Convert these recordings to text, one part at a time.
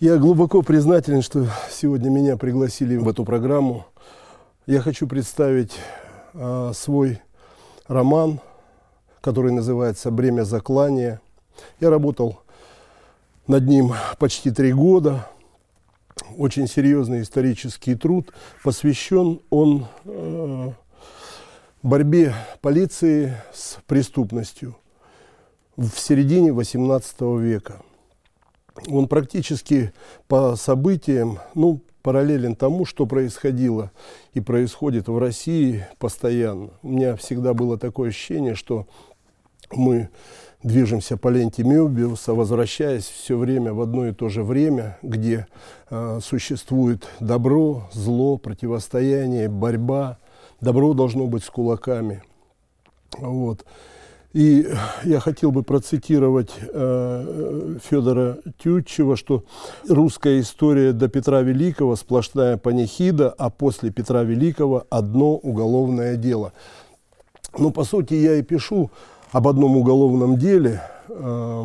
Я глубоко признателен, что сегодня меня пригласили в эту программу. Я хочу представить э, свой роман, который называется «Бремя заклания». Я работал над ним почти три года. Очень серьезный исторический труд. Посвящен он э, борьбе полиции с преступностью в середине XVIII века – он практически по событиям, ну, параллелен тому, что происходило и происходит в России постоянно. У меня всегда было такое ощущение, что мы движемся по ленте Мёбиуса, возвращаясь все время в одно и то же время, где э, существует добро, зло, противостояние, борьба. Добро должно быть с кулаками. Вот. И я хотел бы процитировать э, Федора Тютчева, что русская история до Петра Великого сплошная панихида, а после Петра Великого одно уголовное дело. Ну, по сути, я и пишу об одном уголовном деле, э,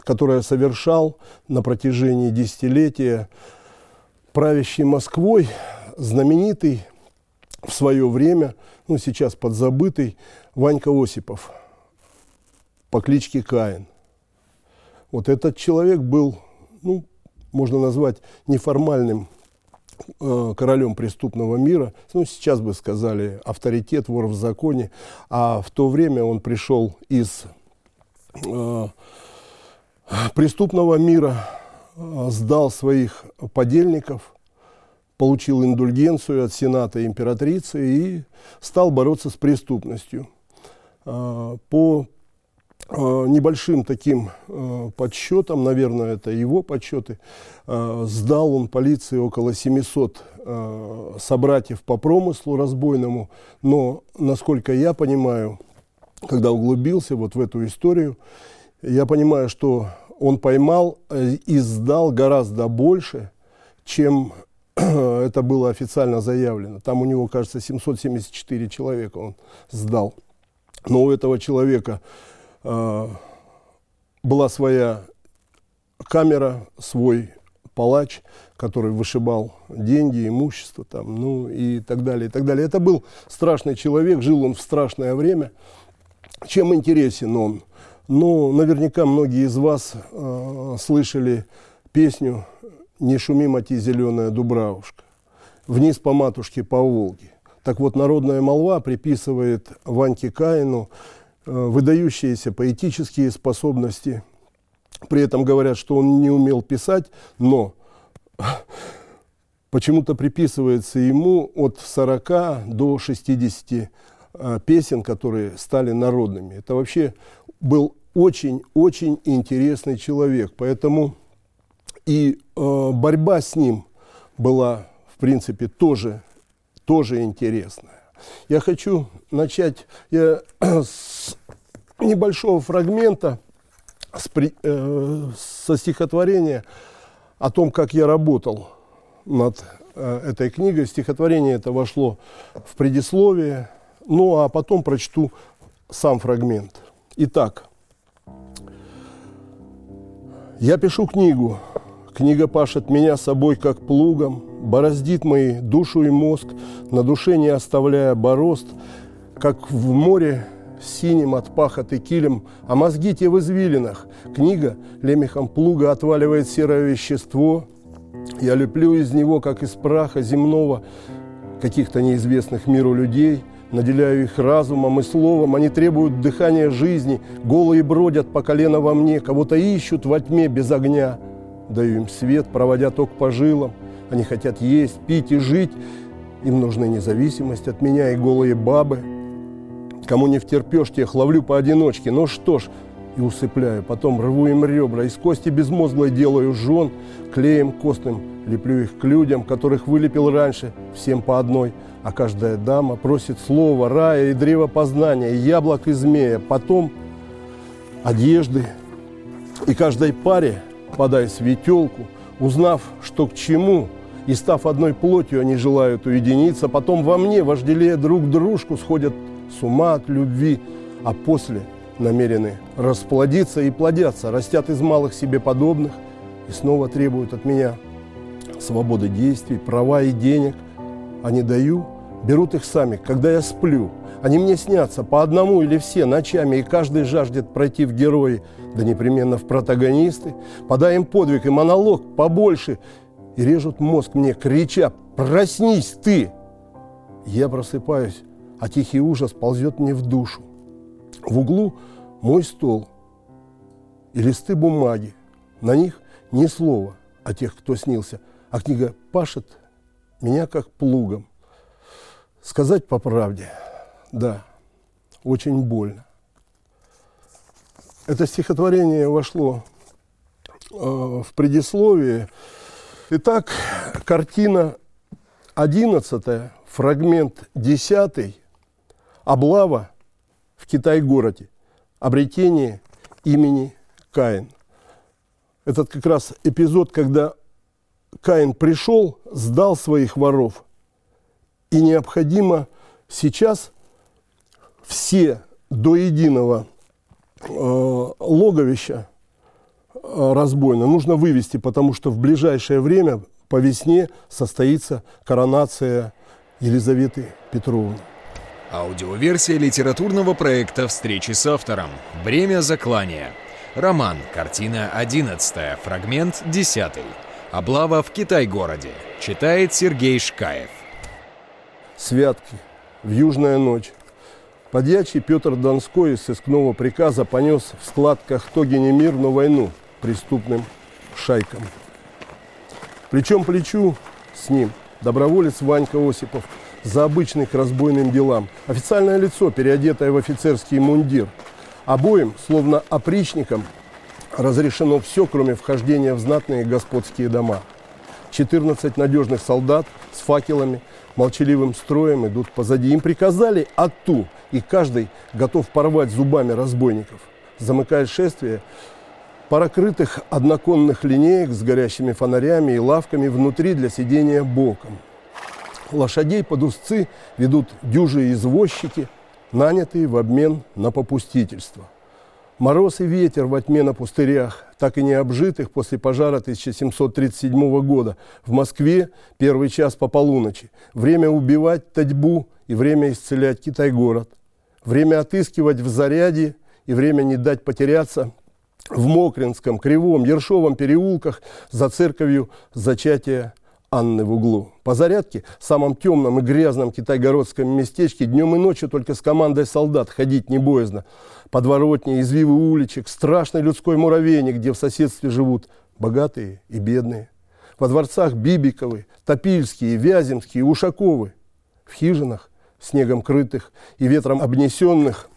которое совершал на протяжении десятилетия правящий Москвой, знаменитый в свое время, ну, сейчас подзабытый, Ванька Осипов – по кличке Каин. Вот этот человек был, ну, можно назвать неформальным э, королем преступного мира. Ну, сейчас бы сказали, авторитет, вор в законе. А в то время он пришел из э, преступного мира, э, сдал своих подельников, получил индульгенцию от Сената императрицы и стал бороться с преступностью. Э, по небольшим таким э, подсчетом, наверное, это его подсчеты, э, сдал он полиции около 700 собратьев по промыслу разбойному, но, насколько я понимаю, когда углубился вот в эту историю, я понимаю, что он поймал и сдал гораздо больше, чем это было официально заявлено. Там у него, кажется, 774 человека он сдал. Но у этого человека была своя камера, свой палач, который вышибал деньги, имущество там, ну и так далее, и так далее. Это был страшный человек, жил он в страшное время. Чем интересен он? Ну, наверняка многие из вас э, слышали песню «Не шуми, мати, зеленая дубравушка», «Вниз по матушке по Волге». Так вот, народная молва приписывает Ваньке Каину выдающиеся поэтические способности. При этом говорят, что он не умел писать, но почему-то приписывается ему от 40 до 60 э, песен, которые стали народными. Это вообще был очень-очень интересный человек. Поэтому и э, борьба с ним была, в принципе, тоже, тоже интересная. Я хочу начать я, с небольшого фрагмента с, э, со стихотворения о том, как я работал над э, этой книгой. Стихотворение это вошло в предисловие, ну а потом прочту сам фрагмент. Итак, я пишу книгу. Книга пашет меня собой, как плугом, бороздит мои душу и мозг, на душе не оставляя борозд, как в море синим от пахоты килем, а мозги те в извилинах. Книга лемехом плуга отваливает серое вещество. Я леплю из него, как из праха земного, каких-то неизвестных миру людей, наделяю их разумом и словом, они требуют дыхания жизни, голые бродят по колено во мне, кого-то ищут во тьме без огня. Даю им свет, проводя ток по жилам – они хотят есть, пить и жить. Им нужна независимость от меня и голые бабы. Кому не втерпешь, тех ловлю поодиночке. Ну что ж, и усыпляю. Потом рву им ребра. Из кости безмозглой делаю жен. Клеем костным леплю их к людям, которых вылепил раньше, всем по одной. А каждая дама просит слова, рая и древа познания, и яблок и змея. Потом одежды. И каждой паре подай светелку – Узнав, что к чему, и став одной плотью, они желают уединиться, потом во мне, вожделея друг дружку, сходят с ума от любви, а после намерены расплодиться и плодятся, растят из малых себе подобных, и снова требуют от меня свободы действий, права и денег, а не даю, берут их сами, когда я сплю. Они мне снятся по одному или все ночами, и каждый жаждет пройти в герои, да непременно в протагонисты. Подай им подвиг и монолог побольше, и режут мозг мне, крича «Проснись ты!» Я просыпаюсь, а тихий ужас ползет мне в душу. В углу мой стол и листы бумаги. На них ни слова о тех, кто снился, а книга пашет меня как плугом. Сказать по правде, да, очень больно. Это стихотворение вошло э, в предисловие. Итак, картина одиннадцатая, фрагмент десятый, облава в Китай-городе, обретение имени Каин. Этот как раз эпизод, когда Каин пришел, сдал своих воров, и необходимо сейчас все до единого э, логовища э, разбойно нужно вывести, потому что в ближайшее время по весне состоится коронация Елизаветы Петровны. Аудиоверсия литературного проекта «Встречи с автором». Время заклания. Роман. Картина 11. Фрагмент 10. Облава в Китай-городе. Читает Сергей Шкаев. Святки. В южная ночь. Подьячий Петр Донской из сыскного приказа понес в складках тоги не мир, но войну преступным шайкам. Плечом плечу с ним доброволец Ванька Осипов за обычный к разбойным делам. Официальное лицо, переодетое в офицерский мундир. Обоим, словно опричникам, разрешено все, кроме вхождения в знатные господские дома. 14 надежных солдат с факелами – молчаливым строем идут позади. Им приказали отту, и каждый готов порвать зубами разбойников. Замыкает шествие пара крытых одноконных линеек с горящими фонарями и лавками внутри для сидения боком. Лошадей под узцы ведут дюжи извозчики, нанятые в обмен на попустительство. Мороз и ветер во тьме на пустырях, так и не обжитых после пожара 1737 года. В Москве первый час по полуночи. Время убивать Татьбу и время исцелять Китай-город. Время отыскивать в заряде и время не дать потеряться в Мокринском, Кривом, Ершовом переулках за церковью зачатия Анны в углу. По зарядке, в самом темном и грязном китайгородском местечке, днем и ночью только с командой солдат ходить не боязно. Подворотни, извивы уличек, страшный людской муравейник, где в соседстве живут богатые и бедные. Во дворцах Бибиковы, Топильские, Вяземские, Ушаковы. В хижинах, снегом крытых и ветром обнесенных,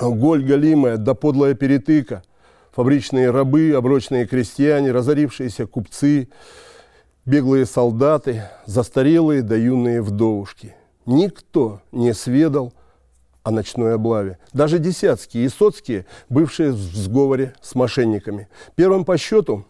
голь галимая да подлая перетыка, фабричные рабы, оброчные крестьяне, разорившиеся купцы – беглые солдаты, застарелые да юные вдовушки. Никто не сведал о ночной облаве. Даже десятские и соцкие, бывшие в сговоре с мошенниками. Первым по счету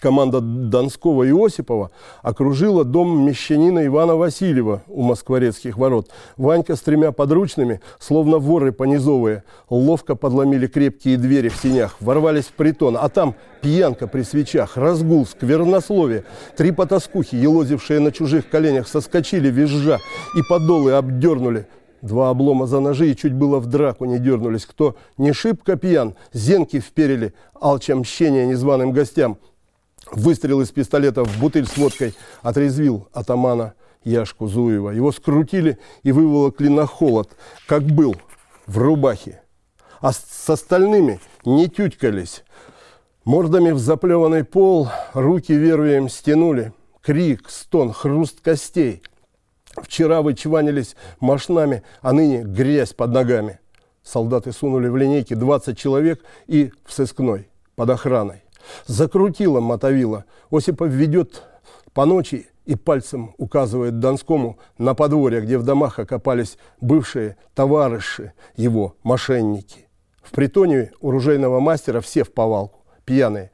команда Донского и Осипова окружила дом мещанина Ивана Васильева у Москворецких ворот. Ванька с тремя подручными, словно воры понизовые, ловко подломили крепкие двери в синях, ворвались в притон, а там пьянка при свечах, разгул, сквернословие. Три потаскухи, елозившие на чужих коленях, соскочили визжа и подолы обдернули. Два облома за ножи и чуть было в драку не дернулись. Кто не шибко пьян, зенки вперили, алча мщения незваным гостям – Выстрел из пистолета в бутыль с водкой отрезвил атамана Яшку Зуева. Его скрутили и выволокли на холод, как был, в рубахе. А с остальными не тютькались. Мордами в заплеванный пол, руки вервием стянули. Крик, стон, хруст костей. Вчера вы чванились а ныне грязь под ногами. Солдаты сунули в линейки 20 человек и в сыскной под охраной. Закрутила мотовила. Осипов ведет по ночи и пальцем указывает Донскому на подворье, где в домах окопались бывшие товарищи его, мошенники. В притоне оружейного мастера все в повалку, пьяные.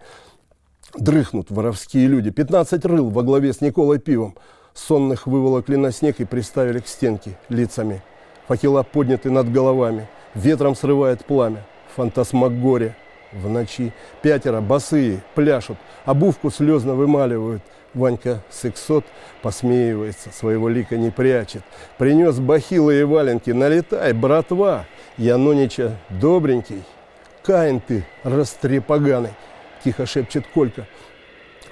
Дрыхнут воровские люди. 15 рыл во главе с Николой Пивом. Сонных выволокли на снег и приставили к стенке лицами. Факела подняты над головами. Ветром срывает пламя. Фантасмагория в ночи. Пятеро босые пляшут, обувку слезно вымаливают. Ванька сексот посмеивается, своего лика не прячет. Принес бахилы и валенки, налетай, братва. Я Нонича добренький. Каин ты, растрепоганый, тихо шепчет Колька.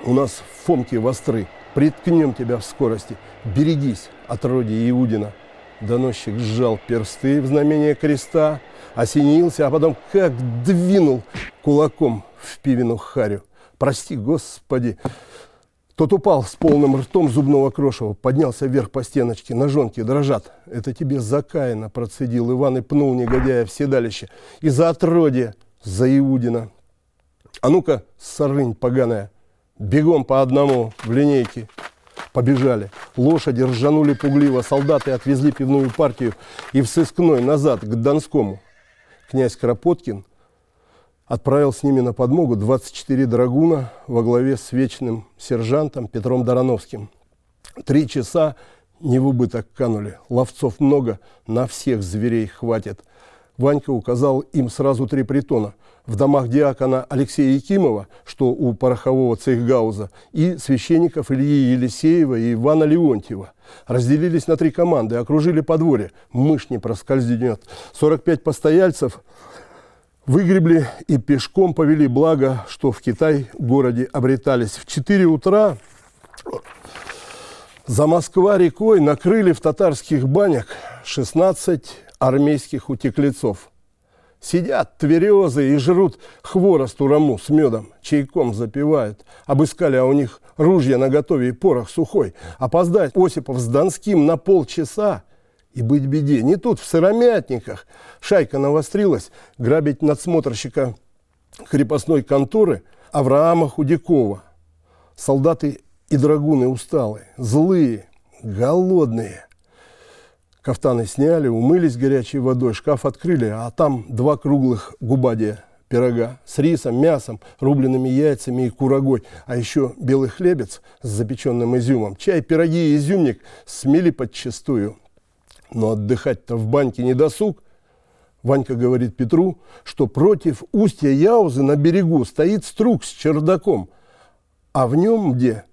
У нас в Фомке востры, приткнем тебя в скорости. Берегись, отродье Иудина. Доносчик сжал персты в знамение креста, осенился, а потом как двинул кулаком в пивину харю. Прости, Господи, тот упал с полным ртом зубного крошева, поднялся вверх по стеночке, ножонки дрожат. Это тебе за Каина процедил Иван и пнул негодяя в седалище. И за отродье, за Иудина. А ну-ка, сорынь поганая, бегом по одному в линейке. Побежали. Лошади ржанули пугливо, солдаты отвезли пивную партию и в сыскной назад, к Донскому. Князь Кропоткин – отправил с ними на подмогу 24 драгуна во главе с вечным сержантом Петром Дороновским. Три часа не в убыток канули. Ловцов много, на всех зверей хватит. Ванька указал им сразу три притона. В домах диакона Алексея Якимова, что у порохового цейхгауза, и священников Ильи Елисеева и Ивана Леонтьева. Разделились на три команды, окружили подворье. Мышь не проскользнет. 45 постояльцев – Выгребли и пешком повели, благо, что в Китай городе обретались. В 4 утра за Москва рекой накрыли в татарских банях 16 армейских утеклецов. Сидят тверезы и жрут хворост ураму с медом, чайком запивают. Обыскали, а у них ружья наготове и порох сухой. Опоздать Осипов с Донским на полчаса – и быть беде. Не тут, в сыромятниках. Шайка навострилась грабить надсмотрщика крепостной конторы Авраама Худякова. Солдаты и драгуны усталые, злые, голодные. Кафтаны сняли, умылись горячей водой, шкаф открыли, а там два круглых губадия пирога с рисом, мясом, рубленными яйцами и курагой, а еще белый хлебец с запеченным изюмом, чай, пироги и изюмник смели подчистую – но отдыхать-то в баньке не досуг. Ванька говорит Петру, что против устья Яузы на берегу стоит струк с чердаком, а в нем где?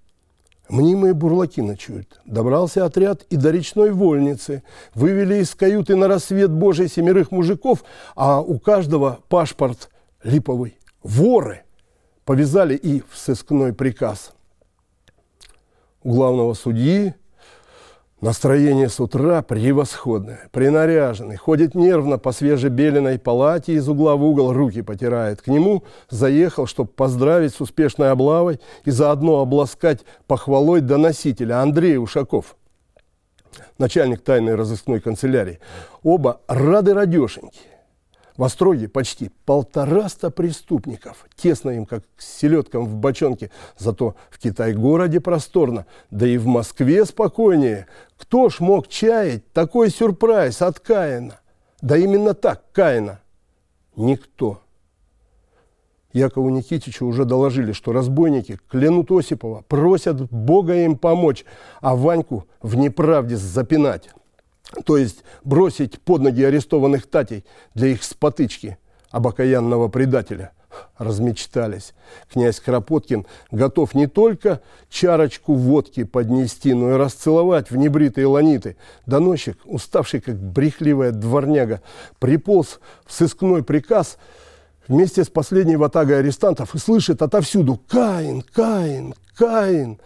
Мнимые бурлаки ночуют. Добрался отряд и до речной вольницы. Вывели из каюты на рассвет Божий семерых мужиков, а у каждого паспорт липовый. Воры! Повязали и в сыскной приказ. У главного судьи Настроение с утра превосходное, принаряженный, ходит нервно по свежебеленной палате, из угла в угол руки потирает. К нему заехал, чтобы поздравить с успешной облавой и заодно обласкать похвалой доносителя Андрей Ушаков, начальник тайной разыскной канцелярии. Оба рады радешеньки. В Остроге почти полтораста преступников. Тесно им, как селедкам в бочонке. Зато в Китай-городе просторно, да и в Москве спокойнее. Кто ж мог чаять такой сюрприз от Каина? Да именно так, Каина. Никто. Якову Никитичу уже доложили, что разбойники клянут Осипова, просят Бога им помочь, а Ваньку в неправде запинать то есть бросить под ноги арестованных татей для их спотычки обокаянного предателя. Размечтались. Князь Кропоткин готов не только чарочку водки поднести, но и расцеловать в небритые ланиты. Доносчик, уставший как брехливая дворняга, приполз в сыскной приказ вместе с последней ватагой арестантов и слышит отовсюду «Каин! Каин! Каин!»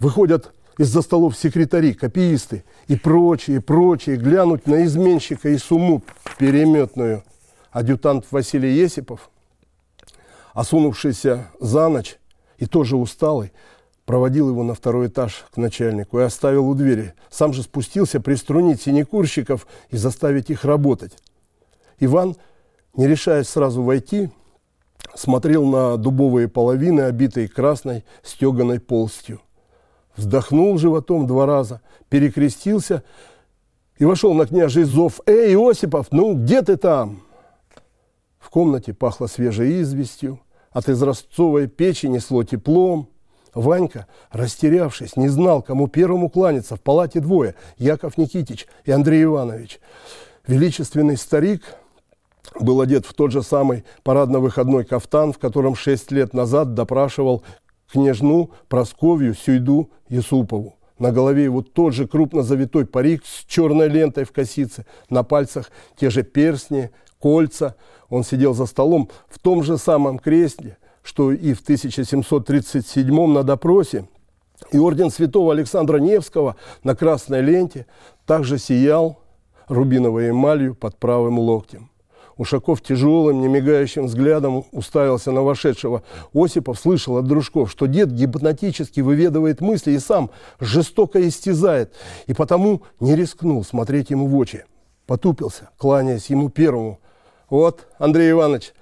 Выходят из-за столов секретари, копиисты и прочие, прочие, глянуть на изменщика и сумму переметную. Адъютант Василий Есипов, осунувшийся за ночь и тоже усталый, проводил его на второй этаж к начальнику и оставил у двери. Сам же спустился приструнить синекурщиков и заставить их работать. Иван, не решаясь сразу войти, смотрел на дубовые половины, обитые красной стеганой полстью вздохнул животом два раза, перекрестился и вошел на княжий зов. «Эй, Осипов, ну где ты там?» В комнате пахло свежей известью, от изразцовой печи несло теплом. Ванька, растерявшись, не знал, кому первому кланяться. В палате двое – Яков Никитич и Андрей Иванович. Величественный старик был одет в тот же самый парадно-выходной кафтан, в котором шесть лет назад допрашивал княжну Просковью Сюйду Юсупову. На голове его тот же крупно завитой парик с черной лентой в косице, на пальцах те же перстни, кольца. Он сидел за столом в том же самом кресле, что и в 1737 на допросе. И орден святого Александра Невского на красной ленте также сиял рубиновой эмалью под правым локтем. Ушаков тяжелым, немигающим взглядом уставился на вошедшего. Осипов слышал от дружков, что дед гипнотически выведывает мысли и сам жестоко истязает, и потому не рискнул смотреть ему в очи. Потупился, кланяясь ему первому. «Вот, Андрей Иванович,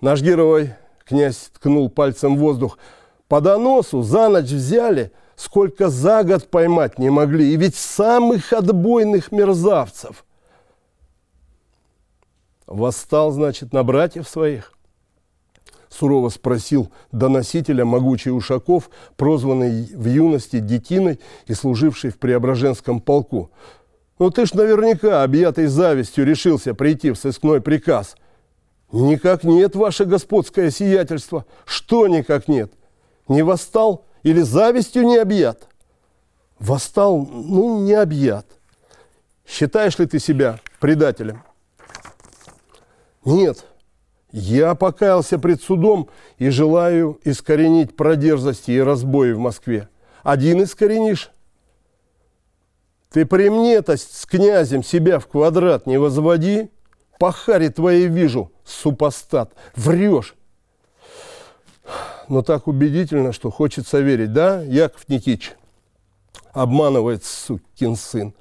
наш герой!» Князь ткнул пальцем в воздух. «По доносу за ночь взяли, сколько за год поймать не могли, и ведь самых отбойных мерзавцев!» Восстал, значит, на братьев своих? Сурово спросил доносителя могучий Ушаков, прозванный в юности детиной и служивший в Преображенском полку. Ну ты ж наверняка, объятый завистью, решился прийти в сыскной приказ. Никак нет, ваше господское сиятельство. Что никак нет? Не восстал или завистью не объят? Восстал, ну, не объят. Считаешь ли ты себя предателем? Нет, я покаялся пред судом и желаю искоренить продерзости и разбои в Москве. Один искоренишь? Ты при мне-то с князем себя в квадрат не возводи. Пахари твоей вижу, супостат, врешь. Но так убедительно, что хочется верить, да, Яков Никитич? Обманывает сукин сын.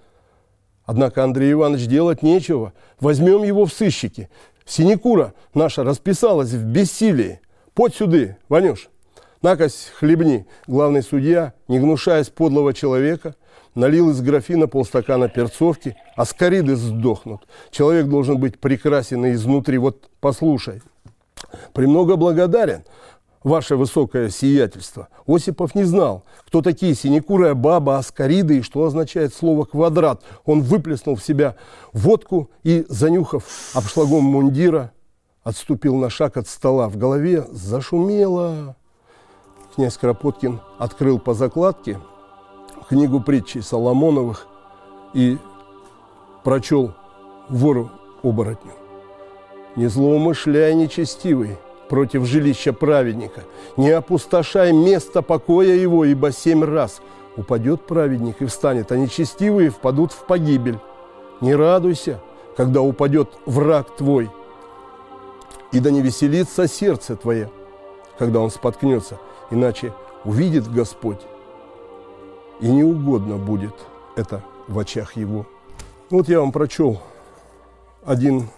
Однако Андрей Иванович делать нечего. Возьмем его в сыщики. Синекура наша расписалась в бессилии. Под сюды, Ванюш. Накось хлебни. Главный судья, не гнушаясь подлого человека, налил из графина полстакана перцовки, а скориды сдохнут. Человек должен быть прекрасен изнутри. Вот послушай. Премного благодарен ваше высокое сиятельство. Осипов не знал, кто такие синекурая баба, аскариды и что означает слово «квадрат». Он выплеснул в себя водку и, занюхав обшлагом мундира, отступил на шаг от стола. В голове зашумело. Князь Кропоткин открыл по закладке книгу притчей Соломоновых и прочел вору оборотню. «Не злоумышляй, нечестивый, против жилища праведника. Не опустошай место покоя его, ибо семь раз упадет праведник и встанет, а нечестивые впадут в погибель. Не радуйся, когда упадет враг твой, и да не веселится сердце твое, когда он споткнется, иначе увидит Господь, и не угодно будет это в очах его. Вот я вам прочел один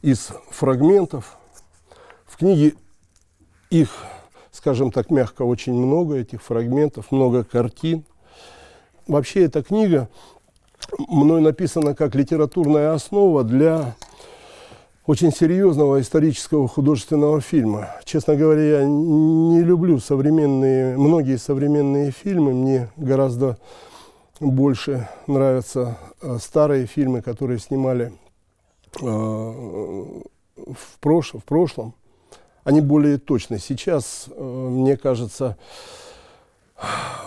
из фрагментов в книге их, скажем так мягко, очень много этих фрагментов, много картин. Вообще эта книга мной написана как литературная основа для очень серьезного исторического художественного фильма. Честно говоря, я не люблю современные, многие современные фильмы. Мне гораздо больше нравятся э, старые фильмы, которые снимали э, в, прош в прошлом они более точны. Сейчас, э, мне кажется,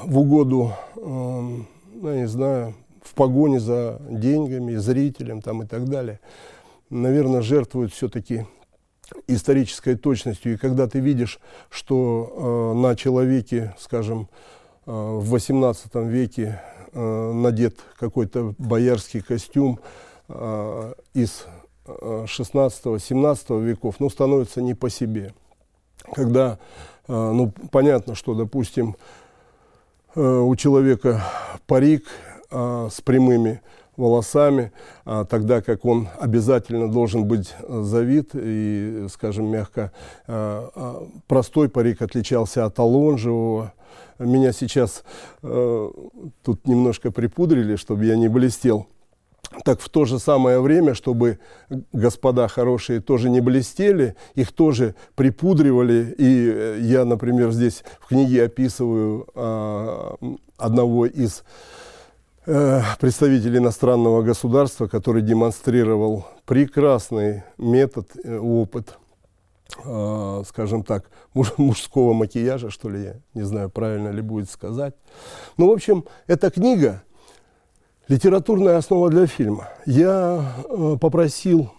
в угоду, э, ну, я не знаю, в погоне за деньгами, зрителем там и так далее, наверное, жертвуют все-таки исторической точностью. И когда ты видишь, что э, на человеке, скажем, э, в XVIII веке надет какой-то боярский костюм из 16-17 веков, ну, становится не по себе. Когда, э, ну, понятно, что, допустим, э, у человека парик э, с прямыми волосами, а тогда как он обязательно должен быть завит и, скажем мягко, простой парик отличался от алонжевого. Меня сейчас тут немножко припудрили, чтобы я не блестел так в то же самое время, чтобы господа хорошие тоже не блестели, их тоже припудривали. И э, я, например, здесь в книге описываю а, одного из э, представитель иностранного государства, который демонстрировал прекрасный метод, э, опыт, э, скажем так, муж, мужского макияжа, что ли, я не знаю, правильно ли будет сказать. Ну, в общем, эта книга «Литературная основа для фильма». Я э, попросил,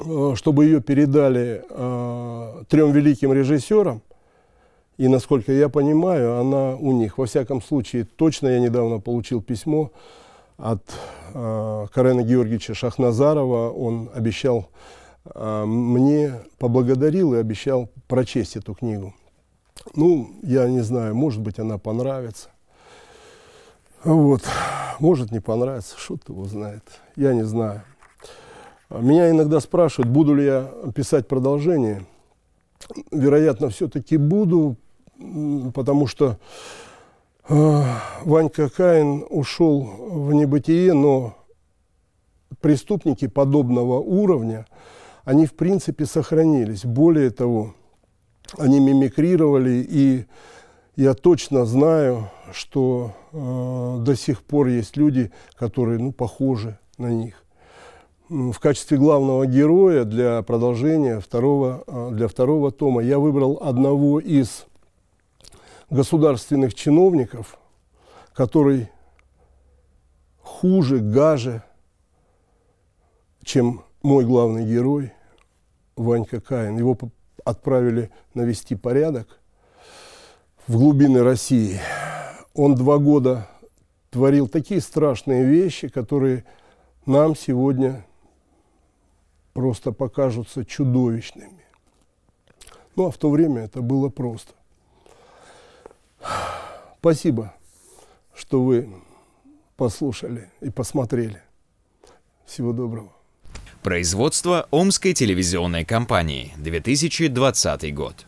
э, чтобы ее передали э, трем великим режиссерам, и, насколько я понимаю, она у них. Во всяком случае, точно я недавно получил письмо от э, Карена Георгиевича Шахназарова. Он обещал э, мне, поблагодарил и обещал прочесть эту книгу. Ну, я не знаю, может быть, она понравится. Вот. Может, не понравится, шут его знает. Я не знаю. Меня иногда спрашивают, буду ли я писать продолжение. Вероятно, все-таки буду, потому что э, Ванька Каин ушел в небытие, но преступники подобного уровня, они в принципе сохранились. Более того, они мимикрировали, и я точно знаю, что э, до сих пор есть люди, которые ну, похожи на них. В качестве главного героя для продолжения второго, э, для второго тома я выбрал одного из государственных чиновников, который хуже, гаже, чем мой главный герой Ванька Каин. Его отправили навести порядок в глубины России. Он два года творил такие страшные вещи, которые нам сегодня просто покажутся чудовищными. Ну, а в то время это было просто. Спасибо, что вы послушали и посмотрели. Всего доброго. Производство Омской телевизионной компании, 2020 год.